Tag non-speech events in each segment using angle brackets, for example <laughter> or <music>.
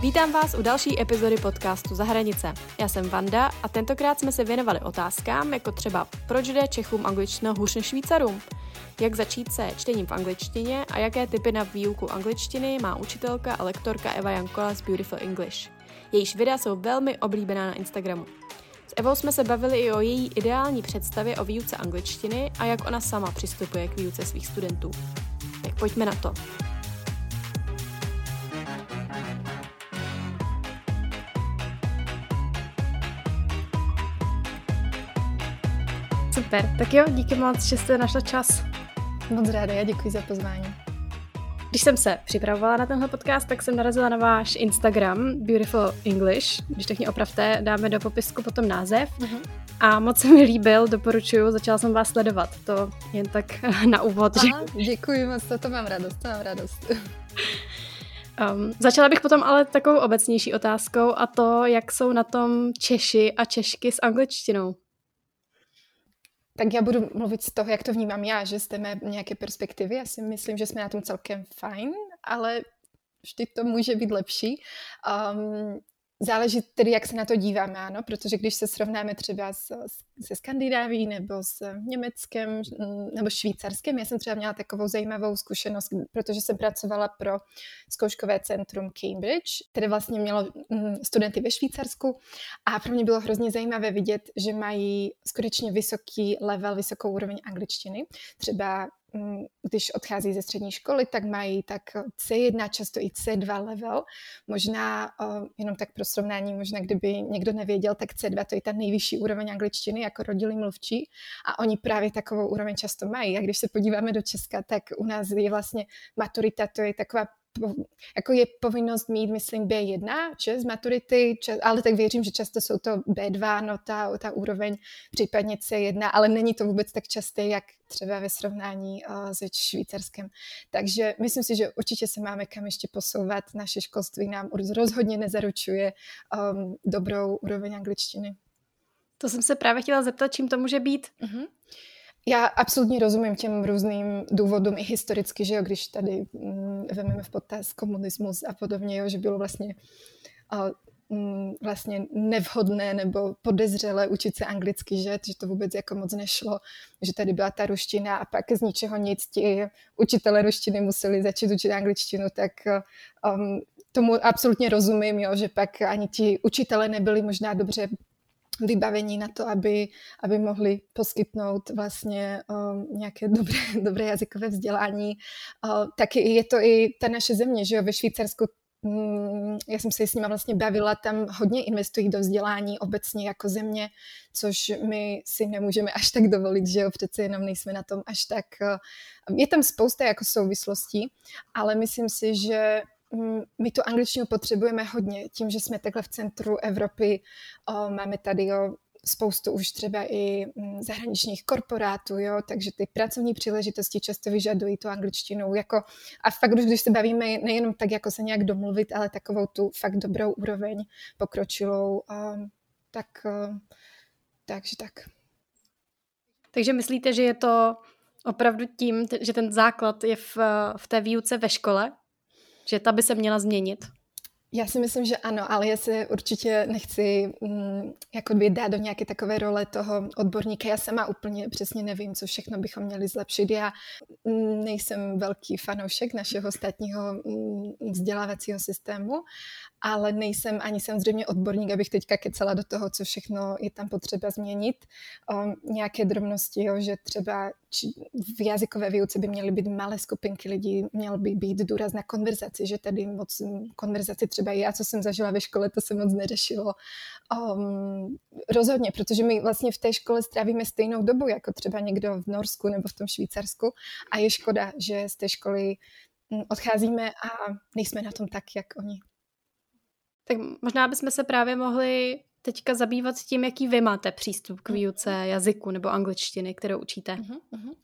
Vítám vás u další epizody podcastu Za hranice. Já jsem Vanda a tentokrát jsme se věnovali otázkám, jako třeba proč jde Čechům angličtina hůř než Švýcarům, jak začít se čtením v angličtině a jaké typy na výuku angličtiny má učitelka a lektorka Eva Jankola z Beautiful English. Jejíž videa jsou velmi oblíbená na Instagramu. S Evou jsme se bavili i o její ideální představě o výuce angličtiny a jak ona sama přistupuje k výuce svých studentů. Pojďme na to. Super, tak jo, díky moc, že jste našla čas. Moc ráda, já děkuji za pozvání. Když jsem se připravovala na tenhle podcast, tak jsem narazila na váš Instagram Beautiful English. Když tak mě opravte, dáme do popisku potom název. Uh-huh. A moc se mi líbil, doporučuju, začala jsem vás sledovat. To jen tak <laughs> na úvod. Aha, že... Děkuji moc, to, to mám radost, to mám radost. <laughs> Um, začala bych potom ale takovou obecnější otázkou a to, jak jsou na tom Češi a Češky s angličtinou tak já budu mluvit z toho, jak to vnímám já, že z té mé nějaké perspektivy. Já si myslím, že jsme na tom celkem fajn, ale vždy to může být lepší. Um, Záleží tedy, jak se na to díváme, ano, protože když se srovnáme třeba s, se Skandináví nebo s Německem mm, nebo Švýcarskem, já jsem třeba měla takovou zajímavou zkušenost, protože jsem pracovala pro zkouškové centrum Cambridge, které vlastně mělo mm, studenty ve Švýcarsku a pro mě bylo hrozně zajímavé vidět, že mají skutečně vysoký level, vysokou úroveň angličtiny. Třeba když odchází ze střední školy, tak mají tak C1, často i C2 level. Možná, jenom tak pro srovnání, možná kdyby někdo nevěděl, tak C2 to je ta nejvyšší úroveň angličtiny jako rodilý mluvčí a oni právě takovou úroveň často mají. A když se podíváme do Česka, tak u nás je vlastně maturita, to je taková jako je povinnost mít, myslím, B1, že z maturity, čas, ale tak věřím, že často jsou to B2, no ta, ta úroveň, případně C1, ale není to vůbec tak časté, jak třeba ve srovnání uh, se Švýcarskem. Takže myslím si, že určitě se máme kam ještě posouvat. Naše školství nám rozhodně nezaručuje um, dobrou úroveň angličtiny. To jsem se právě chtěla zeptat, čím to může být. Uh-huh. Já absolutně rozumím těm různým důvodům i historicky, že jo, když tady mm, v potaz komunismus a podobně, jo, že bylo vlastně uh, vlastně nevhodné nebo podezřelé učit se anglicky, že, že to vůbec jako moc nešlo, že tady byla ta ruština a pak z ničeho nic ti učitele ruštiny museli začít učit angličtinu, tak um, tomu absolutně rozumím, jo, že pak ani ti učitele nebyli možná dobře vybavení na to, aby, aby mohli poskytnout vlastně um, nějaké <laughs> dobré, dobré jazykové vzdělání. Uh, taky je to i ta naše země, že jo, ve Švýcarsku mm, já jsem se s nimi vlastně bavila, tam hodně investují do vzdělání obecně jako země, což my si nemůžeme až tak dovolit, že jo, přece jenom nejsme na tom až tak. Uh, je tam spousta jako souvislostí, ale myslím si, že my tu angličtinu potřebujeme hodně, tím, že jsme takhle v centru Evropy, máme tady o, spoustu už třeba i mm, zahraničních korporátů, jo, takže ty pracovní příležitosti často vyžadují tu angličtinu. Jako, a fakt už, když se bavíme nejenom tak, jako se nějak domluvit, ale takovou tu fakt dobrou úroveň pokročilou, o, tak, o, takže tak. Takže myslíte, že je to opravdu tím, že ten základ je v, v té výuce ve škole, že ta by se měla změnit? Já si myslím, že ano, ale já se určitě nechci mm, jako by dát do nějaké takové role toho odborníka. Já sama úplně přesně nevím, co všechno bychom měli zlepšit. Já mm, nejsem velký fanoušek našeho státního mm, vzdělávacího systému, ale nejsem ani samozřejmě odborník, abych teďka kecala do toho, co všechno je tam potřeba změnit. O, nějaké drobnosti, jo, že třeba či v jazykové výuce by měly být malé skupinky lidí, měl by být důraz na konverzaci, že tady moc konverzaci třeba já, co jsem zažila ve škole, to se moc neřešilo. Um, rozhodně, protože my vlastně v té škole strávíme stejnou dobu, jako třeba někdo v Norsku nebo v tom Švýcarsku a je škoda, že z té školy odcházíme a nejsme na tom tak, jak oni. Tak možná bychom se právě mohli teďka zabývat tím, jaký vy máte přístup k mhm. výuce jazyku nebo angličtiny, kterou učíte. Uh-huh, uh-huh.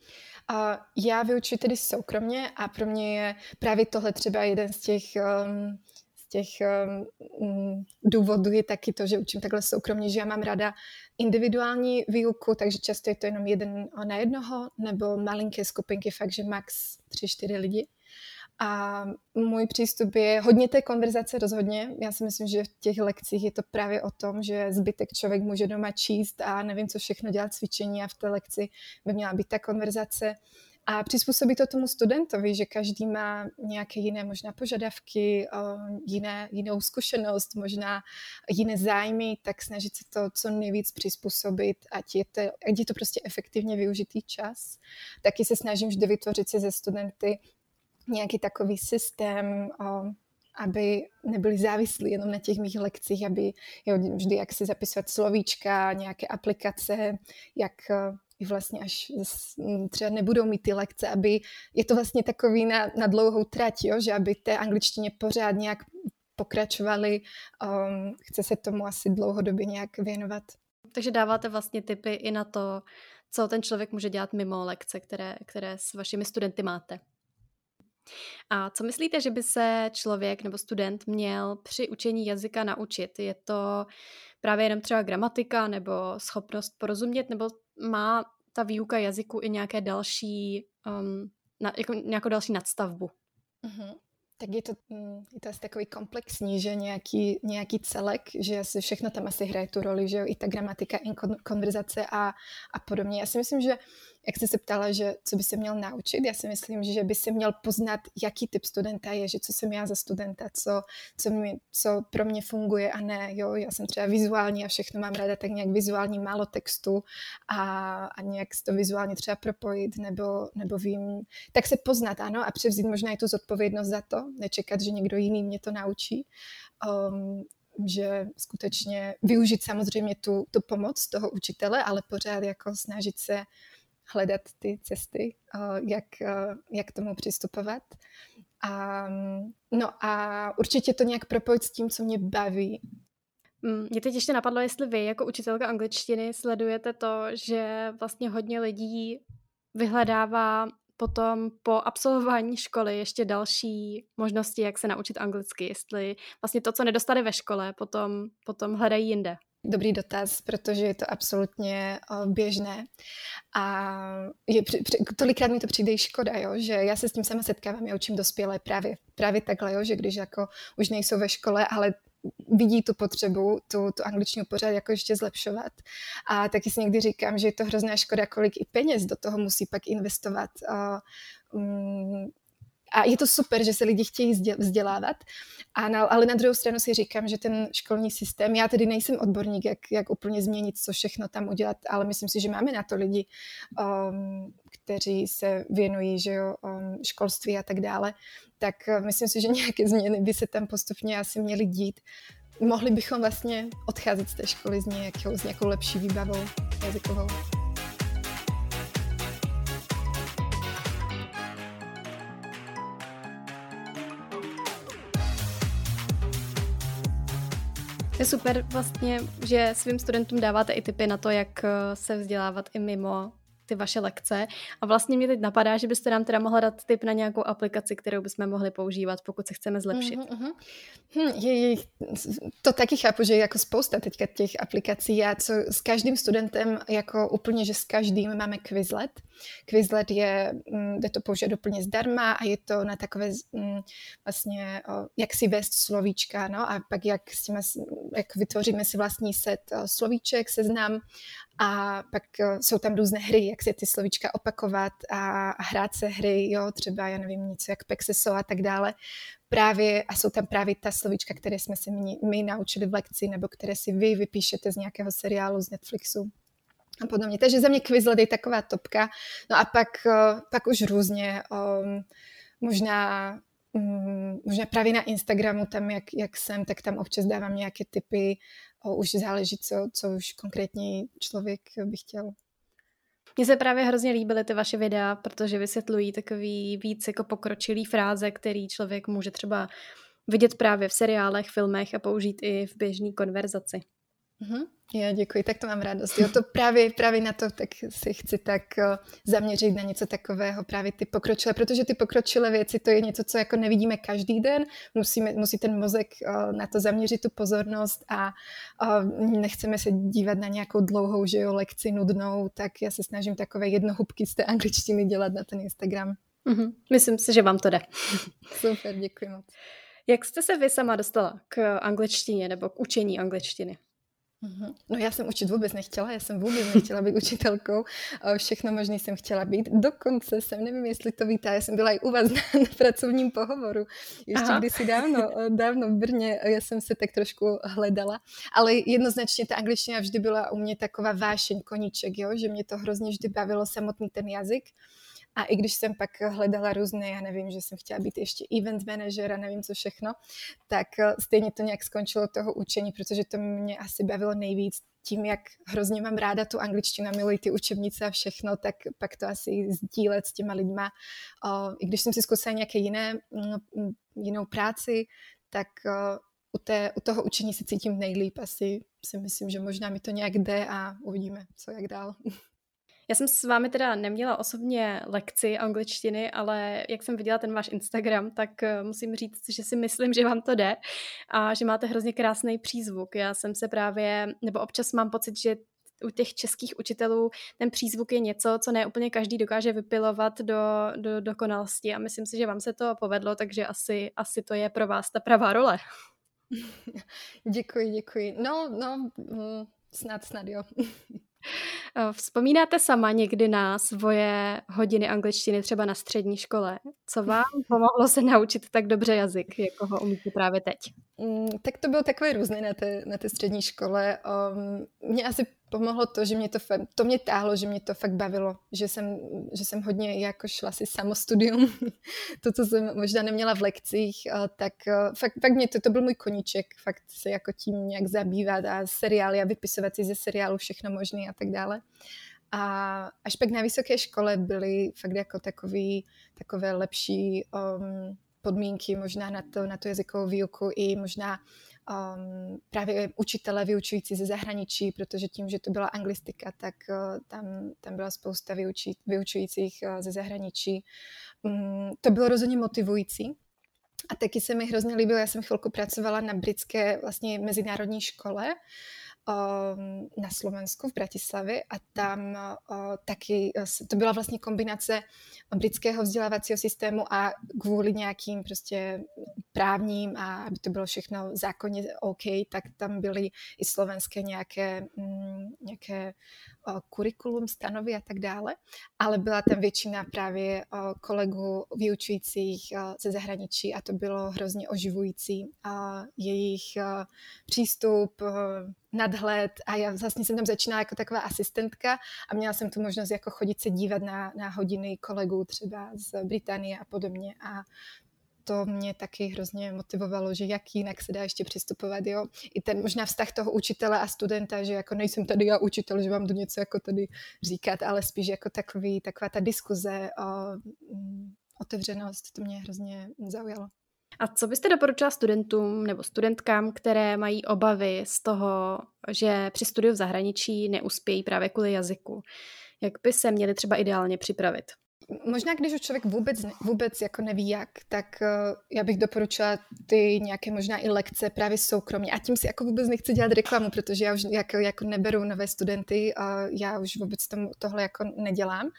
Uh, já vyučuji tedy soukromně a pro mě je právě tohle třeba jeden z těch, um, z těch um, důvodů je taky to, že učím takhle soukromně, že já mám ráda individuální výuku, takže často je to jenom jeden na jednoho, nebo malinké skupinky, fakt, že max 3-4 lidi. A můj přístup je hodně té konverzace rozhodně. Já si myslím, že v těch lekcích je to právě o tom, že zbytek člověk může doma číst a nevím, co všechno dělat cvičení a v té lekci by měla být ta konverzace a přizpůsobit to tomu studentovi, že každý má nějaké jiné možná požadavky, jiné, jinou zkušenost, možná jiné zájmy, tak snažit se to co nejvíc přizpůsobit, ať je to, ať je to prostě efektivně využitý čas. Taky se snažím vždy vytvořit si ze studenty nějaký takový systém, aby nebyli závislí jenom na těch mých lekcích, aby jo, vždy jak si zapisovat slovíčka, nějaké aplikace, jak i vlastně až třeba nebudou mít ty lekce, aby je to vlastně takový na, na dlouhou trať, jo? že aby té angličtině pořád nějak pokračovali, um, chce se tomu asi dlouhodobě nějak věnovat. Takže dáváte vlastně tipy i na to, co ten člověk může dělat mimo lekce, které, které s vašimi studenty máte. A co myslíte, že by se člověk nebo student měl při učení jazyka naučit? Je to právě jenom třeba gramatika nebo schopnost porozumět, nebo má ta výuka jazyku i nějaké další, um, na, jako nějakou další nadstavbu? Uh-huh. Tak je to, mm, je to asi takový komplexní, že nějaký, nějaký celek, že asi všechno tam asi hraje tu roli, že jo, i ta gramatika, i konverzace a, a podobně. Já si myslím, že jak jsi se ptala, že co by se měl naučit, já si myslím, že by se měl poznat, jaký typ studenta je, že co jsem já za studenta, co, co, mi, co pro mě funguje a ne, jo, já jsem třeba vizuální a všechno mám ráda tak nějak vizuální, málo textu a, a nějak to vizuálně třeba propojit, nebo, nebo vím, tak se poznat, ano, a převzít možná i tu zodpovědnost za to, nečekat, že někdo jiný mě to naučí. Um, že skutečně využít samozřejmě tu, tu pomoc toho učitele, ale pořád jako snažit se hledat ty cesty, eh, jak, eh, jak tomu přistupovat. A, no a určitě to nějak propojit s tím, co mě baví. Mm, mě teď ještě napadlo, jestli vy jako učitelka angličtiny sledujete to, že vlastně hodně lidí vyhledává potom po absolvování školy ještě další možnosti, jak se naučit anglicky, jestli vlastně to, co nedostali ve škole, potom, potom hledají jinde dobrý dotaz, protože je to absolutně běžné. A je, tolikrát mi to přijde i škoda, jo, že já se s tím sama setkávám, já učím dospělé právě, právě takhle, jo, že když jako už nejsou ve škole, ale vidí tu potřebu, tu, tu angličtinu pořád jako ještě zlepšovat. A taky si někdy říkám, že je to hrozná škoda, kolik i peněz do toho musí pak investovat. Um, a je to super, že se lidi chtějí vzdělávat, a na, ale na druhou stranu si říkám, že ten školní systém, já tedy nejsem odborník, jak, jak úplně změnit, co všechno tam udělat, ale myslím si, že máme na to lidi, um, kteří se věnují že jo, um, školství a tak dále, tak uh, myslím si, že <laughs> nějaké změny by se tam postupně asi měly dít. Mohli bychom vlastně odcházet z té školy s nějakou, s nějakou lepší výbavou jazykovou. Je super vlastně, že svým studentům dáváte i tipy na to, jak eh, se vzdělávat i mimo ty vaše lekce. A vlastně mě teď napadá, že byste nám teda mohla dát tip na nějakou aplikaci, kterou bychom mohli používat, pokud se chceme zlepšit. Uh-huh. Hm, je, je, to taky chápu, že je jako spousta teďka těch aplikací. Já co s každým studentem, jako úplně, že s každým máme Quizlet. Quizlet je, hm, jde to použít úplně zdarma a je to na takové hm, vlastně, jak si vést slovíčka, no a pak jak, s tím, jak vytvoříme si vlastní set slovíček, seznam a pak jsou tam různé hry, jak se ty slovíčka opakovat a, a hrát se hry, jo, třeba, já nevím, něco jak Pexeso a tak dále. Právě, a jsou tam právě ta slovíčka, které jsme se my, my naučili v lekci, nebo které si vy vypíšete z nějakého seriálu z Netflixu a podobně. Takže za mě Quizlet je taková topka. No a pak, uh, pak už různě, um, možná um, možná právě na Instagramu, tam jak, jak jsem, tak tam občas dávám nějaké typy už záleží, co, co už konkrétně člověk by chtěl. Mně se právě hrozně líbily ty vaše videa, protože vysvětlují takový víc jako pokročilý fráze, který člověk může třeba vidět právě v seriálech, filmech a použít i v běžné konverzaci. Mm-hmm. Já děkuji, tak to mám radost. Jo, to právě, právě na to tak si chci tak uh, zaměřit na něco takového, právě ty pokročilé, protože ty pokročilé věci, to je něco, co jako nevidíme každý den, Musíme, musí ten mozek uh, na to zaměřit tu pozornost a uh, nechceme se dívat na nějakou dlouhou že jo, lekci nudnou, tak já se snažím takové jednohubky z té angličtiny dělat na ten Instagram. Mm-hmm. Myslím si, že vám to jde. Super, děkuji moc. Jak jste se vy sama dostala k angličtině nebo k učení angličtiny? Mhm. No já jsem učit vůbec nechtěla, já jsem vůbec nechtěla být učitelkou, všechno možné jsem chtěla být. Dokonce jsem, nevím, jestli to víte, já jsem byla i u vás <laughs> na, na pracovním pohovoru, ještě Aha. kdysi dávno, dávno v Brně, já jsem se tak trošku hledala, ale jednoznačně ta angličtina vždy byla u mě taková vášeň, koníček, jo? že mě to hrozně vždy bavilo samotný ten jazyk. A i když jsem pak hledala různé, já nevím, že jsem chtěla být ještě event manažer a nevím co všechno, tak eh, stejně to nějak skončilo toho učení, protože to mě asi bavilo nejvíc tím, jak hrozně mám ráda tu angličtinu, miluji ty učebnice a všechno, tak pak to asi sdílet s těma lidma. I když jsem si zkusila nějaké jiné, mm, mm, jinou práci, tak eh, u, té, u toho učení se cítím nejlíp. Asi si myslím, že možná mi to nějak jde a uvidíme, co jak dál. <laughs> Já jsem s vámi teda neměla osobně lekci angličtiny, ale jak jsem viděla ten váš Instagram, tak eh, musím říct, že si myslím, že vám to jde a že máte hrozně krásný přízvuk. Já jsem se právě, nebo občas mám pocit, že u těch českých učitelů ten přízvuk je něco, co ne úplně každý dokáže vypilovat do, do dokonalosti a myslím si, že vám se to povedlo, takže asi, asi to je pro vás ta pravá role. <laughs> Děkuji, děkuji. No, no, mm, snad, snad jo. <laughs> Eh, vzpomínáte sama někdy na svoje hodiny angličtiny třeba na střední škole? Co vám <laughs> pomohlo se naučit tak dobře jazyk, jako ho umíte právě teď? Mm, tak to bylo takové různé na té, na té střední škole. Um, mě asi pomohlo to, že mě to, to mě táhlo, že mě to fakt bavilo, že jsem, že jsem hodně jako šla si samostudium, <laughs> to, co jsem možná neměla v lekcích, tak fakt, fakt mě to, to byl můj koníček, fakt se jako tím nějak zabývat a seriály a vypisovat si ze seriálu všechno možné a tak dále. A až pak na vysoké škole byly fakt jako takový, takové lepší um, podmínky možná na to, na tu jazykovou výuku i možná um, právě učitele vyučující ze zahraničí, protože tím, že to byla anglistika, tak uh, tam, tam byla spousta vyučí, vyučujících uh, ze zahraničí. Um, to bylo rozhodně motivující. A taky se mi hrozně líbilo, já jsem chvilku pracovala na britské vlastně mezinárodní škole, na Slovensku v Bratislavě a tam taky, to byla vlastně kombinace britského vzdělávacího systému a kvůli nějakým prostě právním a aby to bylo všechno zákonně OK, tak tam byly i slovenské nějaké, mm, nějaké kurikulum, stanovy a tak dále, ale byla tam většina právě kolegů vyučujících ze zahraničí a to bylo hrozně oživující. A jejich přístup, nadhled a já vlastně jsem tam začínala jako taková asistentka a měla jsem tu možnost jako chodit se dívat na, na hodiny kolegů třeba z Británie a podobně a to mě taky hrozně motivovalo, že jak jinak se dá ještě přistupovat, jo. I ten možná vztah toho učitele a studenta, že jako nejsem tady já učitel, že vám to něco jako tady říkat, ale spíš jako takový, taková ta diskuze, o, mm, otevřenost, to mě hrozně zaujalo. A co byste doporučila studentům nebo studentkám, které mají obavy z toho, že při studiu v zahraničí neuspějí právě kvůli jazyku? Jak by se měli třeba ideálně připravit? Možná, když už člověk vůbec, vůbec jako neví jak, tak uh, já bych doporučila ty nějaké možná i lekce právě soukromně. A tím si jako vůbec nechci dělat reklamu, protože já už jako, jako neberu nové studenty a já už vůbec tomu, tohle jako nedělám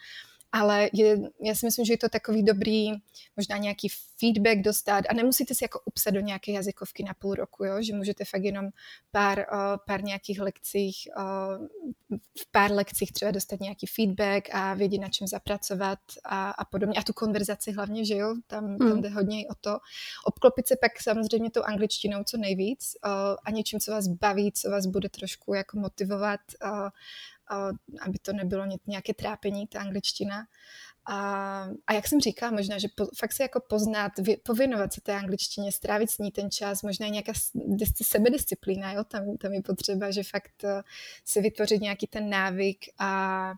ale je, já si myslím, že je to takový dobrý, možná nějaký feedback dostat a nemusíte si jako upsat do nějaké jazykovky na půl roku, jo? že můžete fakt jenom pár, uh, pár nějakých lekcích, uh, v pár lekcích třeba dostat nějaký feedback a vědět, na čem zapracovat a, a podobně. A tu konverzaci hlavně, že jo, tam, mm. tam jde hodně o to. Obklopit se pak samozřejmě tou angličtinou co nejvíc uh, a něčím, co vás baví, co vás bude trošku jako motivovat uh, aby to nebylo nějaké trápení, ta angličtina. A, a jak jsem říkala, možná, že po, fakt se jako poznat, vy, pověnovat se té angličtině, strávit s ní ten čas, možná nějaká sebedisciplína, jo, tam, tam je potřeba, že fakt uh, si vytvořit nějaký ten návyk a,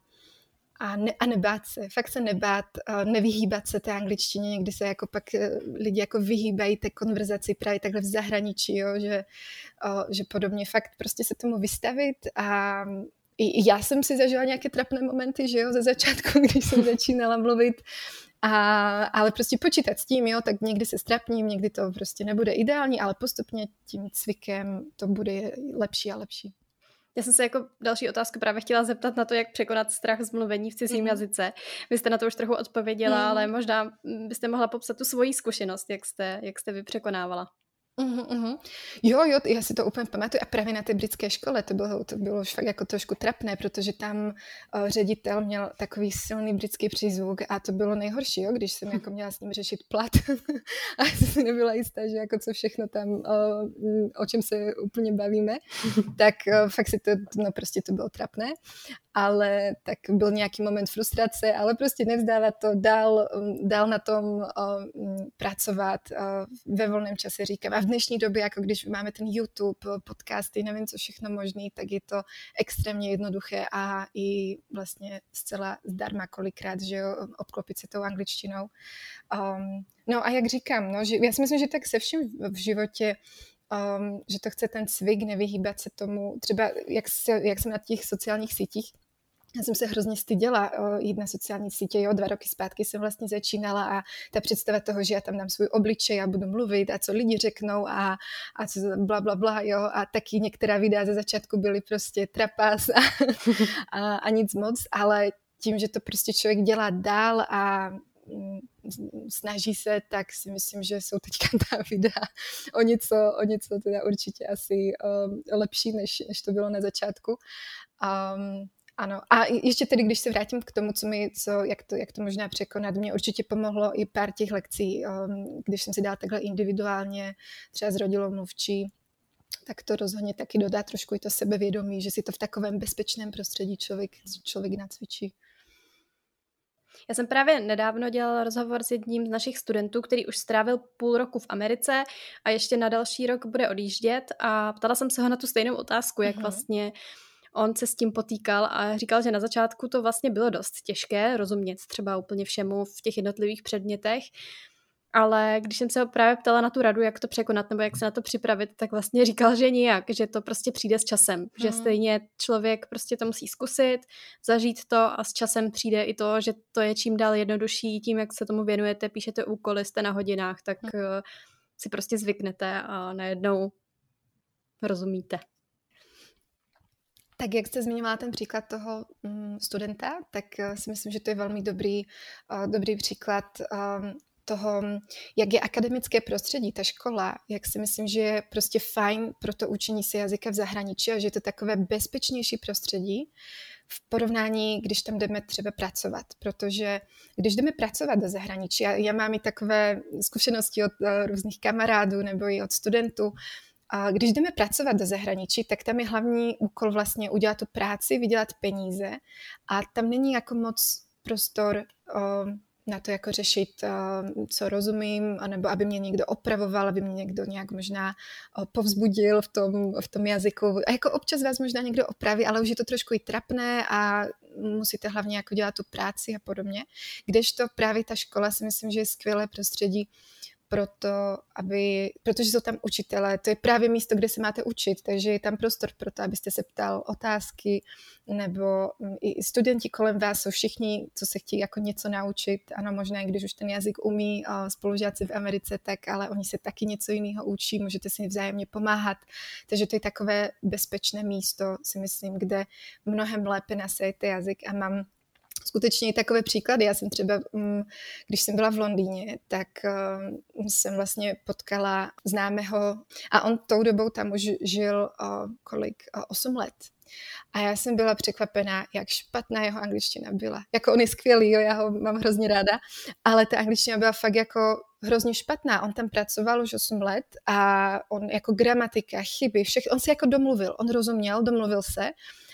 a, ne, a nebát se, fakt se nebát, uh, nevyhýbat se té angličtině, někdy se jako pak uh, lidi jako vyhýbají té konverzaci právě takhle v zahraničí, jo, že, že podobně fakt prostě se tomu vystavit a i já jsem si zažila nějaké trapné momenty, že jo, ze začátku, <laughs> když jsem začínala mluvit, a, ale prostě počítat s tím, jo, tak někdy se strapním, někdy to prostě nebude ideální, ale postupně tím cvikem to bude lepší a lepší. Já jsem se jako další otázku právě chtěla zeptat na to, jak překonat strach z mluvení v cizím mm. jazyce. Vy jste na to už trochu odpověděla, mm. ale možná byste mohla popsat tu svoji zkušenost, jak jste, jak jste vy překonávala. Uh-huh. Jo, jo, já si to úplně pamatuju. A právě na té britské škole to bylo, to bylo fakt jako trošku trapné, protože tam uh, ředitel měl takový silný britský přízvuk a to bylo nejhorší, jo, když jsem jako měla s ním řešit plat <laughs> a jsem si nebyla jistá, že jako co všechno tam, uh, o čem se úplně bavíme, <laughs> tak uh, fakt si to, no prostě to bylo trapné ale tak byl nějaký moment frustrace, ale prostě nevzdávat to, dál, dál na tom uh, pracovat uh, ve volném čase, říkám. A v dnešní době, jako když máme ten YouTube, podcasty, nevím co všechno možný, tak je to extrémně jednoduché a i vlastně zcela zdarma kolikrát, že jo, obklopit se tou angličtinou. Um, no a jak říkám, no, že já si myslím, že tak se vším v životě um, že to chce ten cvik, nevyhýbat se tomu, třeba jak, se, jak jsem na těch sociálních sítích, já jsem se hrozně styděla jít na sociální sítě, jo, dva roky zpátky jsem vlastně začínala a ta představa toho, že já tam dám svůj obličej a budu mluvit a co lidi řeknou a, a co bla, bla, bla, jo, a taky některá videa ze začátku byly prostě trapas a, <laughs> a, a nic moc, ale tím, že to prostě člověk dělá dál a snaží se, tak si myslím, že jsou teďka <laughs> ta videa o něco, o něco teda určitě asi um, lepší, než, než to bylo na začátku. Um, ano, a ještě tedy, když se vrátím k tomu, co mi, co, jak, to, jak to možná překonat, mě určitě pomohlo i pár těch lekcí, um, když jsem si dala takhle individuálně, třeba s rodilou mluvčí, tak to rozhodně taky dodá trošku i to sebevědomí, že si to v takovém bezpečném prostředí člověk, člověk nacvičí. Já jsem právě nedávno dělala rozhovor s jedním z našich studentů, který už strávil půl roku v Americe a ještě na další rok bude odjíždět. A ptala jsem se ho na tu stejnou otázku, jak mm-hmm. vlastně on se s tím potýkal. A říkal, že na začátku to vlastně bylo dost těžké rozumět třeba úplně všemu v těch jednotlivých předmětech, ale když jsem se ho právě ptala na tu radu, jak to překonat nebo jak se na to připravit, tak vlastně říkal, že nijak, že to prostě přijde s časem, mm. že hmm. stejně člověk prostě to musí zkusit, zažít to a s časem přijde i to, že to je čím dál jednodušší, tím, jak se tomu věnujete, píšete úkoly, jste na hodinách, tak mm. si prostě zvyknete a najednou rozumíte. Tak jak jste zmiňovala ten příklad toho um, studenta, tak uh, si myslím, že to je velmi dobrý, uh, dobrý příklad um, toho, jak je akademické prostředí, ta škola, jak si myslím, že je prostě fajn pro to učení se jazyka v zahraničí a že je to takové bezpečnější prostředí v porovnání, když tam jdeme třeba pracovat. Protože když jdeme pracovat do zahraničí, já, já mám i takové zkušenosti od uh, různých kamarádů nebo i od studentů, a když jdeme pracovat do zahraničí, tak tam je hlavní úkol vlastně udělat tu práci, vydělat peníze a tam není jako moc prostor uh, na to jako řešit, uh, co rozumím, anebo aby mě někdo opravoval, aby mě někdo nějak možná uh, povzbudil v tom, v tom jazyku. A jako občas vás možná někdo opraví, ale už je to trošku i trapné a musíte hlavně jako dělat tu práci a podobně. Kdežto právě ta škola si myslím, že je skvělé prostředí proto, aby, protože jsou tam učitelé, to je právě místo, kde se máte učit, takže je tam prostor pro to, abyste se ptal otázky, nebo mm, i studenti kolem vás jsou všichni, co se chtějí jako něco naučit, ano, možná když už ten jazyk umí spolužáci v Americe, tak ale oni se taky něco jiného učí, můžete si vzájemně pomáhat, takže to je takové bezpečné místo, si myslím, kde mnohem lépe nasejete jazyk a mám skutečně i takové příklady. Já jsem třeba, mm, když jsem byla v Londýně, tak uh, jsem vlastně potkala známého a on tou dobou tam už žil kolik, uh, 8 let. A já jsem byla překvapená, jak špatná jeho angličtina byla. Jako on je skvělý, jo, já ho mám hrozně ráda, ale ta angličtina byla fakt jako hrozně špatná. On tam pracoval už 8 let a on jako gramatika, chyby, všechno, on se jako domluvil, on rozuměl, domluvil se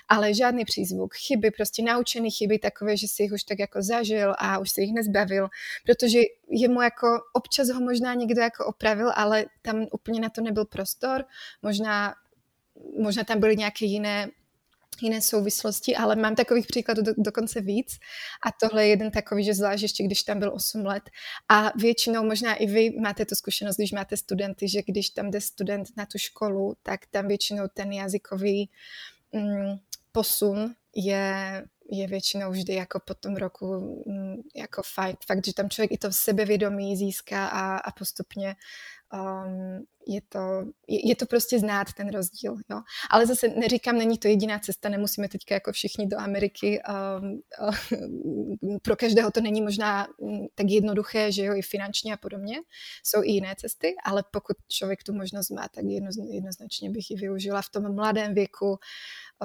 ale žádný přízvuk, chyby, prostě naučený chyby takové, že si jich už tak jako zažil a už se jich nezbavil, protože jemu jako občas ho možná někdo jako opravil, ale tam úplně na to nebyl prostor, možná, možná tam byly nějaké jiné jiné souvislosti, ale mám takových příkladů do, dokonce víc. A tohle je jeden takový, že zvlášť ještě když tam byl 8 let. A většinou možná i vy máte tu zkušenost, když máte studenty, že když tam jde student na tu školu, tak tam většinou ten jazykový mm, posun je, je většinou vždy jako po tom roku mm, jako fajn. Fakt, že tam člověk i to sebevědomí získá a, a postupně um, je to, je, je to prostě znát ten rozdíl, jo. Ale zase neříkám, není to jediná cesta, nemusíme teďka jako všichni do Ameriky, um, um, pro každého to není možná mm, tak jednoduché, že jo, i finančně a podobně, jsou i jiné cesty, ale pokud člověk tu možnost má, tak jedno, jednoznačně bych ji využila v tom mladém věku,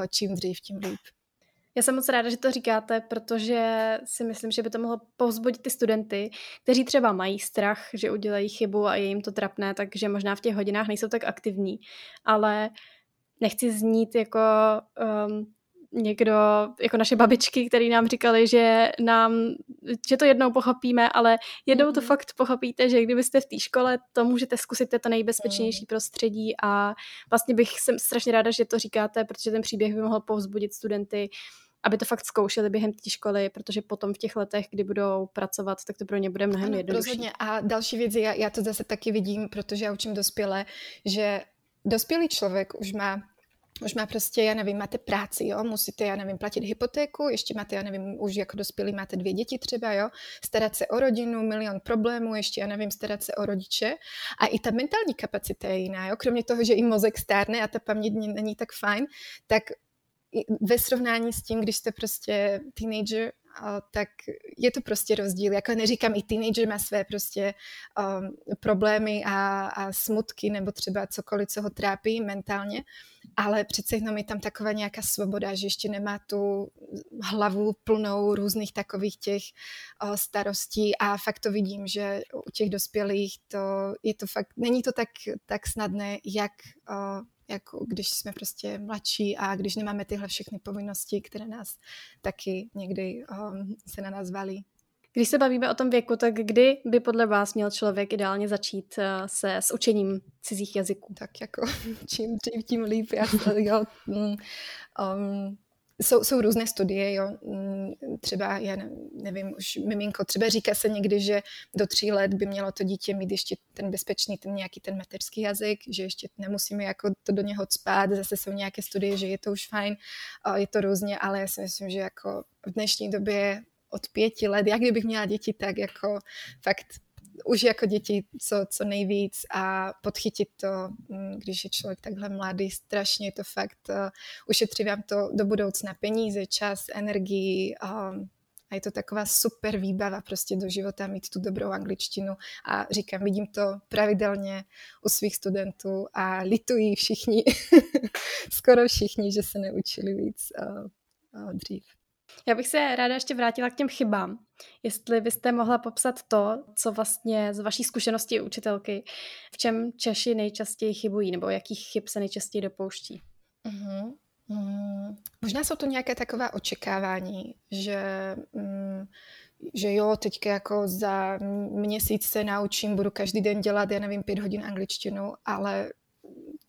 čím dřív, tím líp. Já jsem moc ráda, že to říkáte, protože si myslím, že by to mohlo povzbudit ty studenty, kteří třeba mají strach, že udělají chybu a je jim to trapné, takže možná v těch hodinách nejsou tak aktivní. Ale nechci znít jako um, někdo, jako naše babičky, které nám říkali, že nám, že to jednou pochopíme, ale jednou to mm-hmm. fakt pochopíte, že kdybyste v té škole, to můžete zkusit, to nejbezpečnější mm. prostředí a vlastně bych jsem strašně ráda, že to říkáte, protože ten příběh by mohl povzbudit studenty, aby to fakt zkoušeli během té školy, protože potom v těch letech, kdy budou pracovat, tak to pro ně bude mnohem ano, jednodušší. Rozhodně. A další věc, já, já to zase taky vidím, protože já učím dospělé, že dospělý člověk už má už má prostě, já nevím, máte práci, jo, musíte, já nevím, platit hypotéku, ještě máte, já nevím, už jako dospělí máte dvě děti třeba, jo, starat se o rodinu, milion problémů, ještě, já nevím, starat se o rodiče. A i ta mentální kapacita je jiná, jo, kromě toho, že i mozek stárne a ta paměť není tak fajn, tak ve srovnání s tím, když jste prostě teenager, tak je to prostě rozdíl. Jako neříkám, i teenager má své prostě um, problémy a, a smutky nebo třeba cokoliv, co ho trápí mentálně, ale přece jenom je tam taková nějaká svoboda, že ještě nemá tu hlavu plnou různých takových těch uh, starostí a fakt to vidím, že u těch dospělých to je to fakt, není to tak, tak snadné, jak uh, jako když jsme prostě mladší a když nemáme tyhle všechny povinnosti, které nás taky někdy um, se na nás valí. Když se bavíme o tom věku, tak kdy by podle vás měl člověk ideálně začít uh, se s učením cizích jazyků? Tak jako <laughs> čím dřív, tím líp. Já, jo, mm, um, jsou, jsou různé studie, jo. Mm, třeba, já nevím, už miminko, třeba říká se někdy, že do tří let by mělo to dítě mít ještě ten bezpečný, ten nějaký ten mateřský jazyk, že ještě nemusíme jako to do něho spát, zase jsou nějaké studie, že je to už fajn, je to různě, ale já si myslím, že jako v dnešní době od pěti let, jak kdybych měla děti, tak jako fakt už jako děti co, co nejvíc a podchytit to, mm, když je člověk takhle mladý, strašně je to fakt, uh, ušetří vám to do budoucna peníze, čas, energii um, a je to taková super výbava prostě do života mít tu dobrou angličtinu a říkám, vidím to pravidelně u svých studentů a litují všichni, <laughs> skoro všichni, že se neučili víc uh, uh, dřív. Já bych se ráda ještě vrátila k těm chybám. Jestli byste mohla popsat to, co vlastně z vaší zkušenosti učitelky, v čem Češi nejčastěji chybují, nebo jakých chyb se nejčastěji dopouští. Mm-hmm. Mm, možná jsou to nějaké taková očekávání, že, mm, že jo, teďka jako za měsíc se naučím, budu každý den dělat, já nevím, pět hodin angličtinu, ale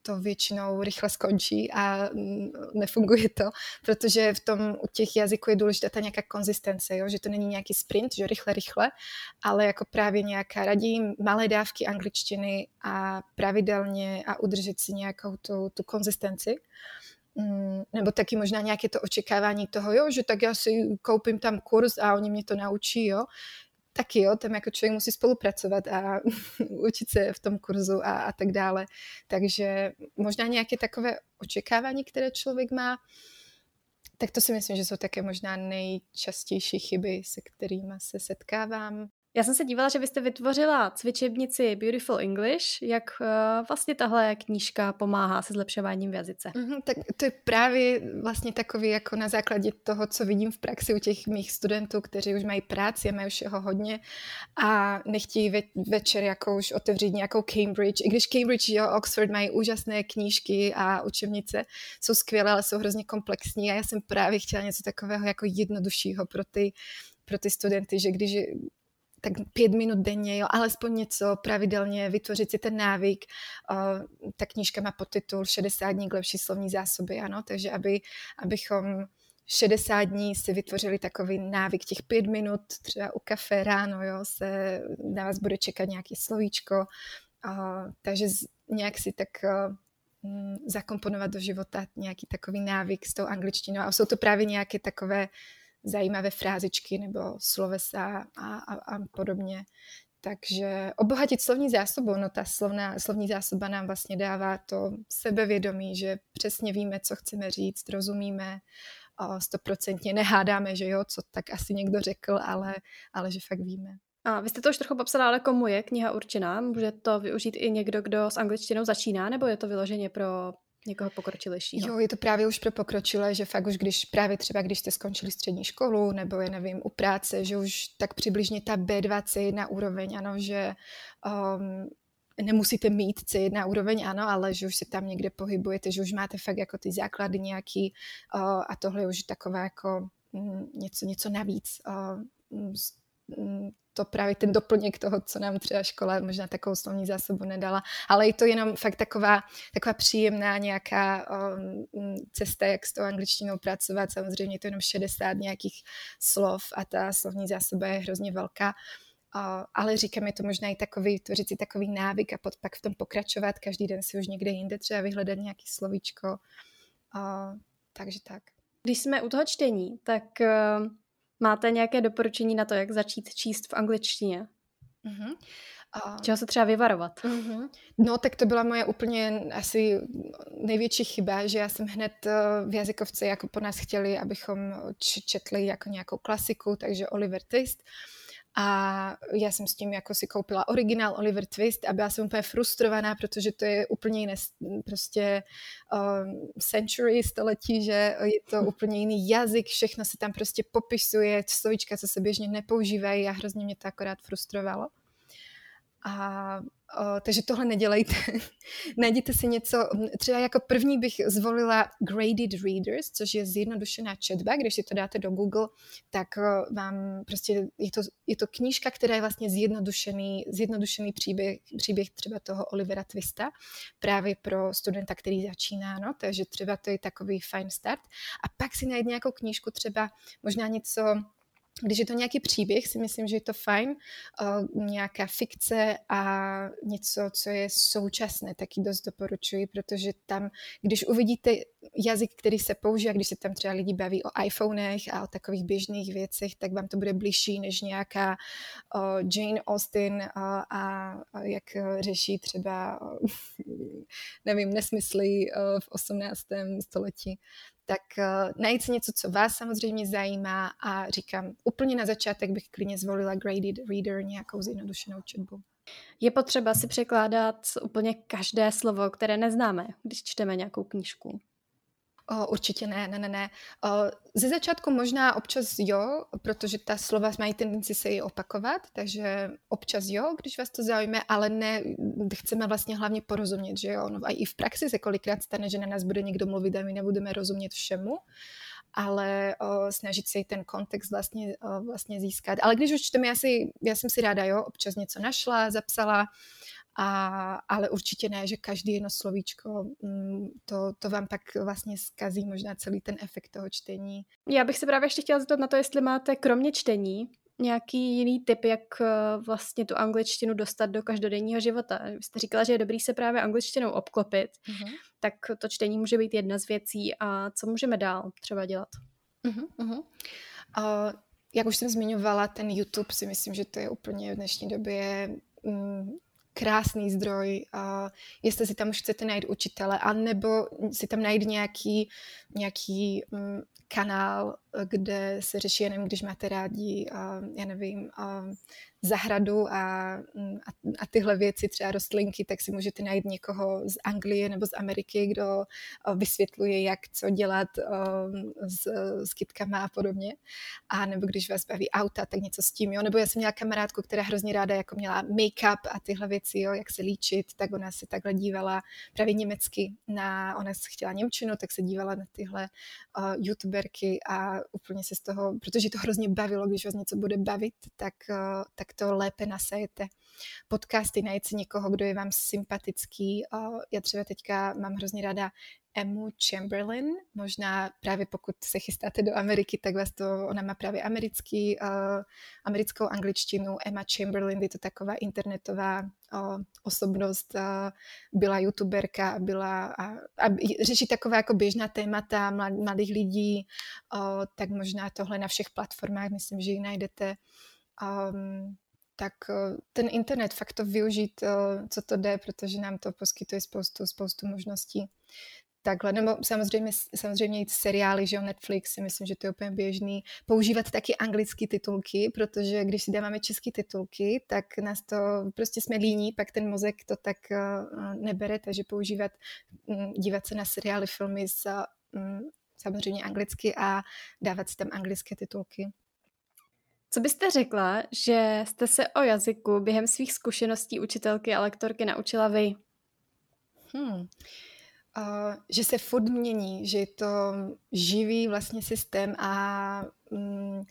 to většinou rychle skončí a mm, nefunguje to, protože v tom u těch jazyků je důležitá ta nějaká konzistence, jo? že to není nějaký sprint, že rychle, rychle, ale jako právě nějaká radí malé dávky angličtiny a pravidelně a udržet si nějakou tu, tu konzistenci. Mm, nebo taky možná nějaké to očekávání toho, jo, že tak já si koupím tam kurz a oni mě to naučí, jo taky jo, tam jako člověk musí spolupracovat a <laughs> učit se v tom kurzu a, a tak dále. Takže možná nějaké takové očekávání, které člověk má, tak to si myslím, že jsou také možná nejčastější chyby, se kterými se setkávám. Já jsem se dívala, že byste vytvořila cvičebnici Beautiful English. Jak uh, vlastně tahle knížka pomáhá se zlepšováním v jazyce? Mm-hmm, tak to je právě vlastně takový jako na základě toho, co vidím v praxi u těch mých studentů, kteří už mají práci a mají už jeho hodně a nechtějí ve- večer jako už otevřít nějakou Cambridge. I když Cambridge a Oxford mají úžasné knížky a učebnice, jsou skvělé, ale jsou hrozně komplexní a já jsem právě chtěla něco takového jako jednoduššího pro ty pro ty studenty, že když tak pět minut denně, jo, alespoň něco pravidelně, vytvořit si ten návyk. Ta knížka má podtitul 60 dní k lepší slovní zásoby, ano, takže aby, abychom 60 dní si vytvořili takový návyk těch pět minut, třeba u kafe ráno, jo, se na vás bude čekat nějaký slovíčko, takže z, nějak si tak uh, zakomponovat do života nějaký takový návyk s tou angličtinou. A jsou to právě nějaké takové zajímavé frázičky nebo slovesa a, a, a podobně. takže obohatit slovní zásobu, no ta slovná, slovní zásoba nám vlastně dává to sebevědomí, že přesně víme, co chceme říct, rozumíme, stoprocentně nehádáme, že jo, co tak asi někdo řekl, ale, ale že fakt víme. A vy jste to už trochu popsala, ale komu je kniha určená? Může to využít i někdo, kdo s angličtinou začíná, nebo je to vyloženě pro někoho pokročilejšího? Jo, je to právě už pro pokročilé, že fakt už když právě třeba, když jste skončili střední školu, nebo já nevím, u práce, že už tak přibližně ta B2, C1 úroveň, ano, že um, nemusíte mít C1 úroveň, ano, ale že už se tam někde pohybujete, že už máte fakt jako ty základy nějaký uh, a tohle je už takové jako mm, něco, něco navíc. Uh, mm, to právě ten doplněk toho, co nám třeba škola možná takovou slovní zásobu nedala, ale je to jenom fakt taková, taková příjemná nějaká um, cesta, jak s tou angličtinou pracovat. Samozřejmě je to jenom 60 nějakých slov a ta slovní zásoba je hrozně velká. Uh, ale říkám, je to možná i takový, tvořit si takový návyk a pod, pak v tom pokračovat, každý den si už někde jinde třeba vyhledat nějaký slovíčko. Uh, takže tak. Když jsme u toho čtení, tak uh Máte nějaké doporučení na to, jak začít číst v angličtině? Uh-huh. Uh, Čeho se třeba vyvarovat? Uh-huh. No, tak to byla moje úplně asi největší chyba, že já jsem hned eh, v jazykovce jako po nás chtěli, abychom četli jako nějakou klasiku, takže Oliver Twist. Uh, a já jsem s tím jako si koupila originál Oliver Twist a byla jsem úplně frustrovaná, protože to je úplně jiné prostě um, century, století, že je to úplně jiný jazyk, všechno se tam prostě popisuje, slovíčka, co se běžně nepoužívají a hrozně mě to akorát frustrovalo. A o, takže tohle nedělejte. <laughs> Najděte si něco, třeba jako první bych zvolila Graded Readers, což je zjednodušená četba, když si to dáte do Google, tak o, vám prostě je to, je to knížka, která je vlastně zjednodušený, zjednodušený příběh, příběh třeba toho Olivera Twista, právě pro studenta, který začíná, no, takže třeba to je takový fajn start. A pak si najít nějakou knížku, třeba možná něco když je to nějaký příběh, si myslím, že je to fajn, uh, nějaká fikce a něco, co je současné, taky dost doporučuji, protože tam, když uvidíte jazyk, který se používá, když se tam třeba lidi baví o iPhonech a o takových běžných věcech, tak vám to bude blížší než nějaká uh, Jane Austen uh, a jak řeší třeba, <laughs> nevím, nesmysly v 18. století tak uh, najít si něco, co vás samozřejmě zajímá a říkám, úplně na začátek bych klidně zvolila Graded Reader, nějakou zjednodušenou četbu. Je potřeba si překládat úplně každé slovo, které neznáme, když čteme nějakou knížku. O, určitě ne, ne, ne, ne. O, ze začátku možná občas jo, protože ta slova mají tendenci se i opakovat, takže občas jo, když vás to zaujme, ale ne, chceme vlastně hlavně porozumět, že jo. No, a i v praxi se kolikrát stane, že na nás bude někdo mluvit a my nebudeme rozumět všemu, ale o, snažit se i ten kontext vlastně, o, vlastně získat. Ale když už čteme, já, si, já jsem si ráda, jo, občas něco našla, zapsala, a, ale určitě ne, že každý jedno slovíčko, mm, to, to vám pak vlastně zkazí možná celý ten efekt toho čtení. Já bych se právě ještě chtěla zeptat na to, jestli máte kromě čtení nějaký jiný tip, jak eh, vlastně tu angličtinu dostat do každodenního života. Vy jste říkala, že je dobrý se právě angličtinou obklopit, mm-hmm. tak to čtení může být jedna z věcí. A co můžeme dál třeba dělat? Mm-hmm. Uh, jak už jsem zmiňovala, ten YouTube si myslím, že to je úplně v dnešní době mm, krásný zdroj, uh, jestli si tam už chcete najít učitele, anebo si tam najít nějaký, nějaký um, kanál, kde se řeší, jenom když máte rádi, já nevím, zahradu a, a, a tyhle věci, třeba rostlinky, tak si můžete najít někoho z Anglie nebo z Ameriky, kdo vysvětluje, jak co dělat s, s kytkama a podobně. A nebo když vás baví auta, tak něco s tím, jo. Nebo já jsem měla kamarádku, která hrozně ráda jako měla make-up a tyhle věci, jo, jak se líčit, tak ona se takhle dívala právě německy na, ona chtěla Němčinu, tak se dívala na tyhle uh, youtuberky a úplně se z toho, protože to hrozně bavilo, když vás něco bude bavit, tak, uh, tak to lépe nasajete. Podcasty, najít si někoho, kdo je vám sympatický. Já třeba teďka mám hrozně ráda Emu Chamberlain, možná právě pokud se chystáte do Ameriky, tak vás to, ona má právě americký, uh, americkou angličtinu, Emma Chamberlain, je to taková internetová uh, osobnost, uh, byla youtuberka, byla a, a řeší taková jako běžná témata mlad, mladých lidí, uh, tak možná tohle na všech platformách, myslím, že ji najdete. Um, tak ten internet fakt to využít, co to jde, protože nám to poskytuje spoustu, spoustu možností takhle, nebo samozřejmě, samozřejmě i seriály, že jo, Netflix, si myslím, že to je úplně běžný. Používat taky anglické titulky, protože když si dáváme české titulky, tak nás to, prostě jsme líní, pak ten mozek to tak uh, nebere, takže používat, um, dívat se na seriály, filmy s um, samozřejmě anglicky a dávat si tam anglické titulky. Co byste řekla, že jste se o jazyku během svých zkušeností učitelky a lektorky naučila vy? Hmm. Uh, že se furt mění, že je to živý vlastně systém a um,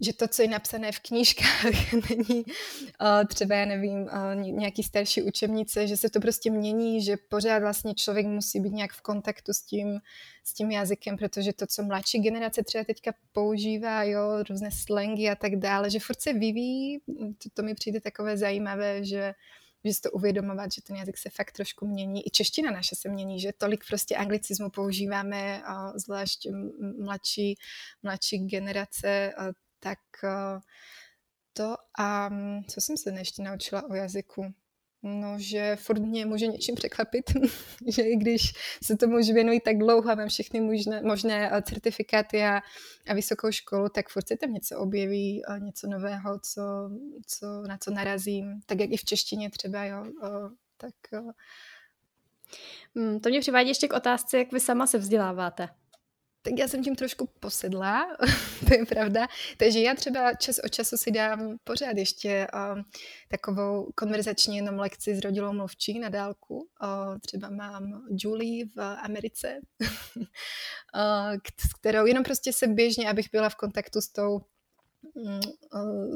že to, co je napsané v knížkách, <laughs> není uh, třeba, já nevím, uh, nějaký starší učebnice, že se to prostě mění, že pořád vlastně člověk musí být nějak v kontaktu s tím, s tím jazykem, protože to, co mladší generace třeba teďka používá, jo, různé slangy a tak dále, že furt se vyvíjí, to, to mi přijde takové zajímavé, že že si to uvědomovat, že ten jazyk se fakt trošku mění. I čeština naše se mění, že tolik prostě anglicismu používáme, zvlášť mladší, mladší generace, tak to a co jsem se ještě naučila o jazyku? No, že furt mě může něčím překvapit, <laughs> že i když se tomu už věnuji tak dlouho a mám všechny možné, možné eh, certifikáty a, a vysokou školu, tak furt se tam něco objeví, eh, něco nového, co, co, na co narazím, tak jak i v češtině třeba, jo, tak... O. Hmm, to mě přivádí ještě k otázce, jak vy sama se vzděláváte tak já jsem tím trošku posedla, <laughs> to je pravda. Takže já třeba čas od času si dám pořád ještě uh, takovou konverzační jenom lekci s rodilou mluvčí na dálku. Uh, třeba mám Julie v Americe, <laughs> uh, s kterou jenom prostě se běžně, abych byla v kontaktu s tou uh,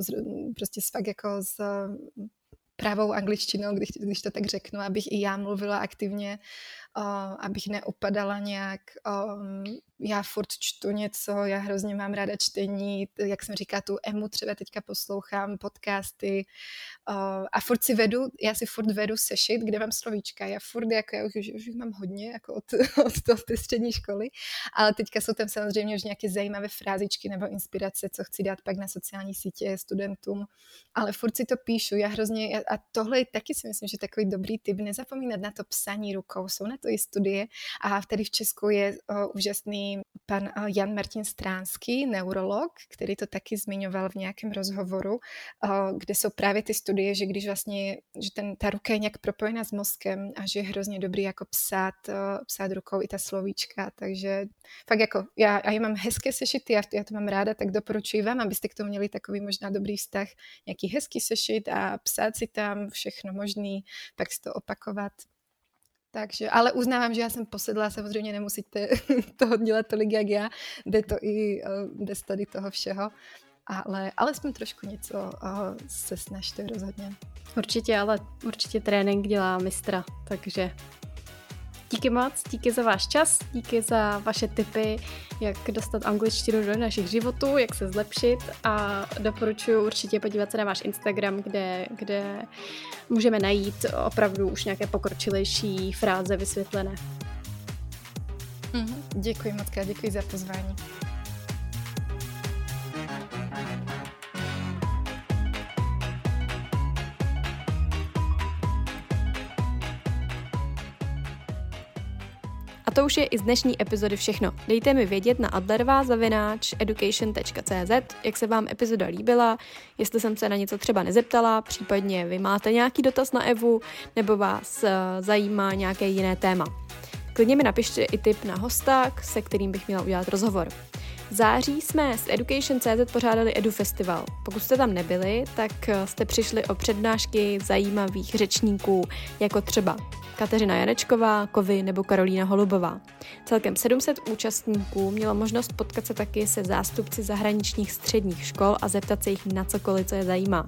s, prostě s fakt jako s pravou angličtinou, když, když to tak řeknu, abych i já mluvila aktivně abych neupadala nějak. Já furt čtu něco, já hrozně mám ráda čtení, jak jsem říká, tu emu třeba teďka poslouchám, podcasty a furt si vedu, já si furt vedu sešit, kde mám slovíčka. Já furt, jako já už, už mám hodně, jako od, <laughs> od toho té střední školy, ale teďka jsou tam samozřejmě už nějaké zajímavé frázičky nebo inspirace, co chci dát pak na sociální sítě studentům, ale furt si to píšu, já hrozně, a tohle je taky si myslím, že takový dobrý typ, nezapomínat na to psaní rukou, jsou na to i studie a tady v Česku je o, úžasný pan o, Jan Martin Stránský, neurolog, který to taky zmiňoval v nějakém rozhovoru, o, kde jsou právě ty studie, že když vlastně, že ten, ta ruka je nějak propojená s mozkem a že je hrozně dobrý jako psát, psát rukou i ta slovíčka, takže fakt jako, já, já mám hezké sešity, já, já to mám ráda, tak doporučuji vám, abyste k tomu měli takový možná dobrý vztah, nějaký hezký sešit a psát si tam všechno možný, pak si to opakovat. Takže, ale uznávám, že já jsem posedla, samozřejmě nemusíte <laughs> toho dělat tolik, jak já, jde to i bez eh, tady toho všeho, ale alespoň trošku něco uh, se snažte rozhodně. Určitě, ale určitě trénink dělá mistra, takže Díky moc, díky za váš čas, díky za vaše tipy, jak dostat angličtinu do našich životů, jak se zlepšit a doporučuji určitě podívat se na váš Instagram, kde, kde můžeme najít opravdu už nějaké pokročilejší fráze vysvětlené. Mm-hmm. Děkuji moc, děkuji za pozvání. To už je i z dnešní epizody všechno. Dejte mi vědět na adlerva.education.cz, jak se vám epizoda líbila, jestli jsem se na něco třeba nezeptala, případně vy máte nějaký dotaz na Evu, nebo vás uh, zajímá nějaké jiné téma. Klidně mi napište i tip na hosta, se kterým bych měla udělat rozhovor. V září jsme s Education.cz pořádali Edu Festival. Pokud jste tam nebyli, tak eh, jste přišli o přednášky zajímavých řečníků, jako třeba Kateřina Janečková, Kovy nebo Karolína Holubová. Celkem 700 účastníků mělo možnost potkat se taky se zástupci zahraničních středních škol a zeptat se jich na cokoliv, co je zajímá.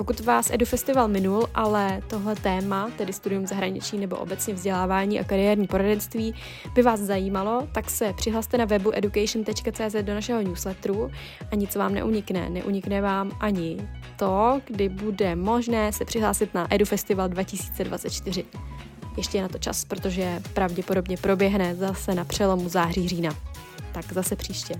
Pokud vás Edu Festival minul, ale tohle téma, tedy studium zahraničí nebo obecně vzdělávání a kariérní poradenství, by vás zajímalo, tak se přihlaste na webu education.cz do našeho newsletteru a nic vám neunikne. Neunikne vám ani to, kdy bude možné se přihlásit na Edu Festival 2024. Ještě je na to čas, protože pravděpodobně proběhne zase na přelomu září října. Tak zase příště.